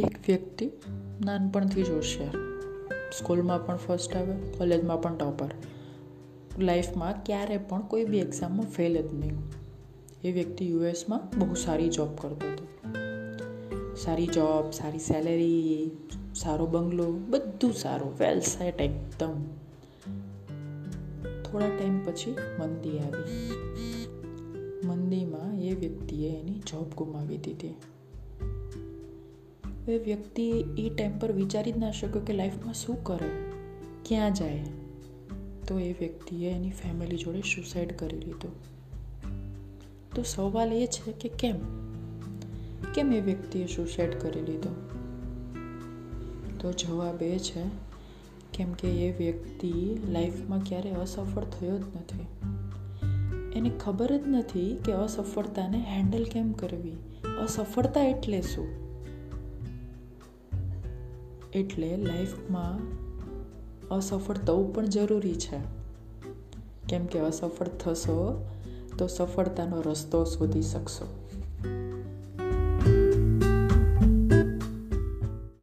વ્યક્તિ નાનપણથી જ હોશિયાર. સ્કૂલમાં પણ ફર્સ્ટ આવે કોલેજમાં પણ ટોપર લાઈફમાં ક્યારે પણ કોઈ બી એક્ઝામમાં ફેલ જ નહીં એ વ્યક્તિ યુએસમાં બહુ સારી જોબ કરતો હતો. સારી જોબ સારી સેલેરી સારો બંગલો, બધું સારું વેલ સેટ એકદમ. થોડા ટાઈમ પછી મંદી આવી. મંદીમાં એ વ્યક્તિએ એની જોબ ગુમાવી દીધી. એ વ્યક્તિ એ ટાઈમ પર વિચારી જ ના શક્યો કે લાઈફમાં શું કરે, ક્યાં જાય. તો એ વ્યક્તિએ એની ફેમિલી જોડે સુસાઇડ કરી લીધો. તો સવાલ એ છે કે કેમ? કેમ એ વ્યક્તિએ સુસાઇડ કરી લીધો? તો જવાબ એ છે, કેમ કે એ વ્યક્તિ લાઈફમાં ક્યારે અસફળ થયો જ નથી. એને ખબર જ નથી કે અસફળતાને હેન્ડલ કેમ કરવી? અસફળતા એટલે શું? એટલે લાઈફમાં અસફળ થવું પણ જરૂરી છે. કેમ કે અસફળ થશો તો સફળતાનો રસ્તો શોધી શકશો.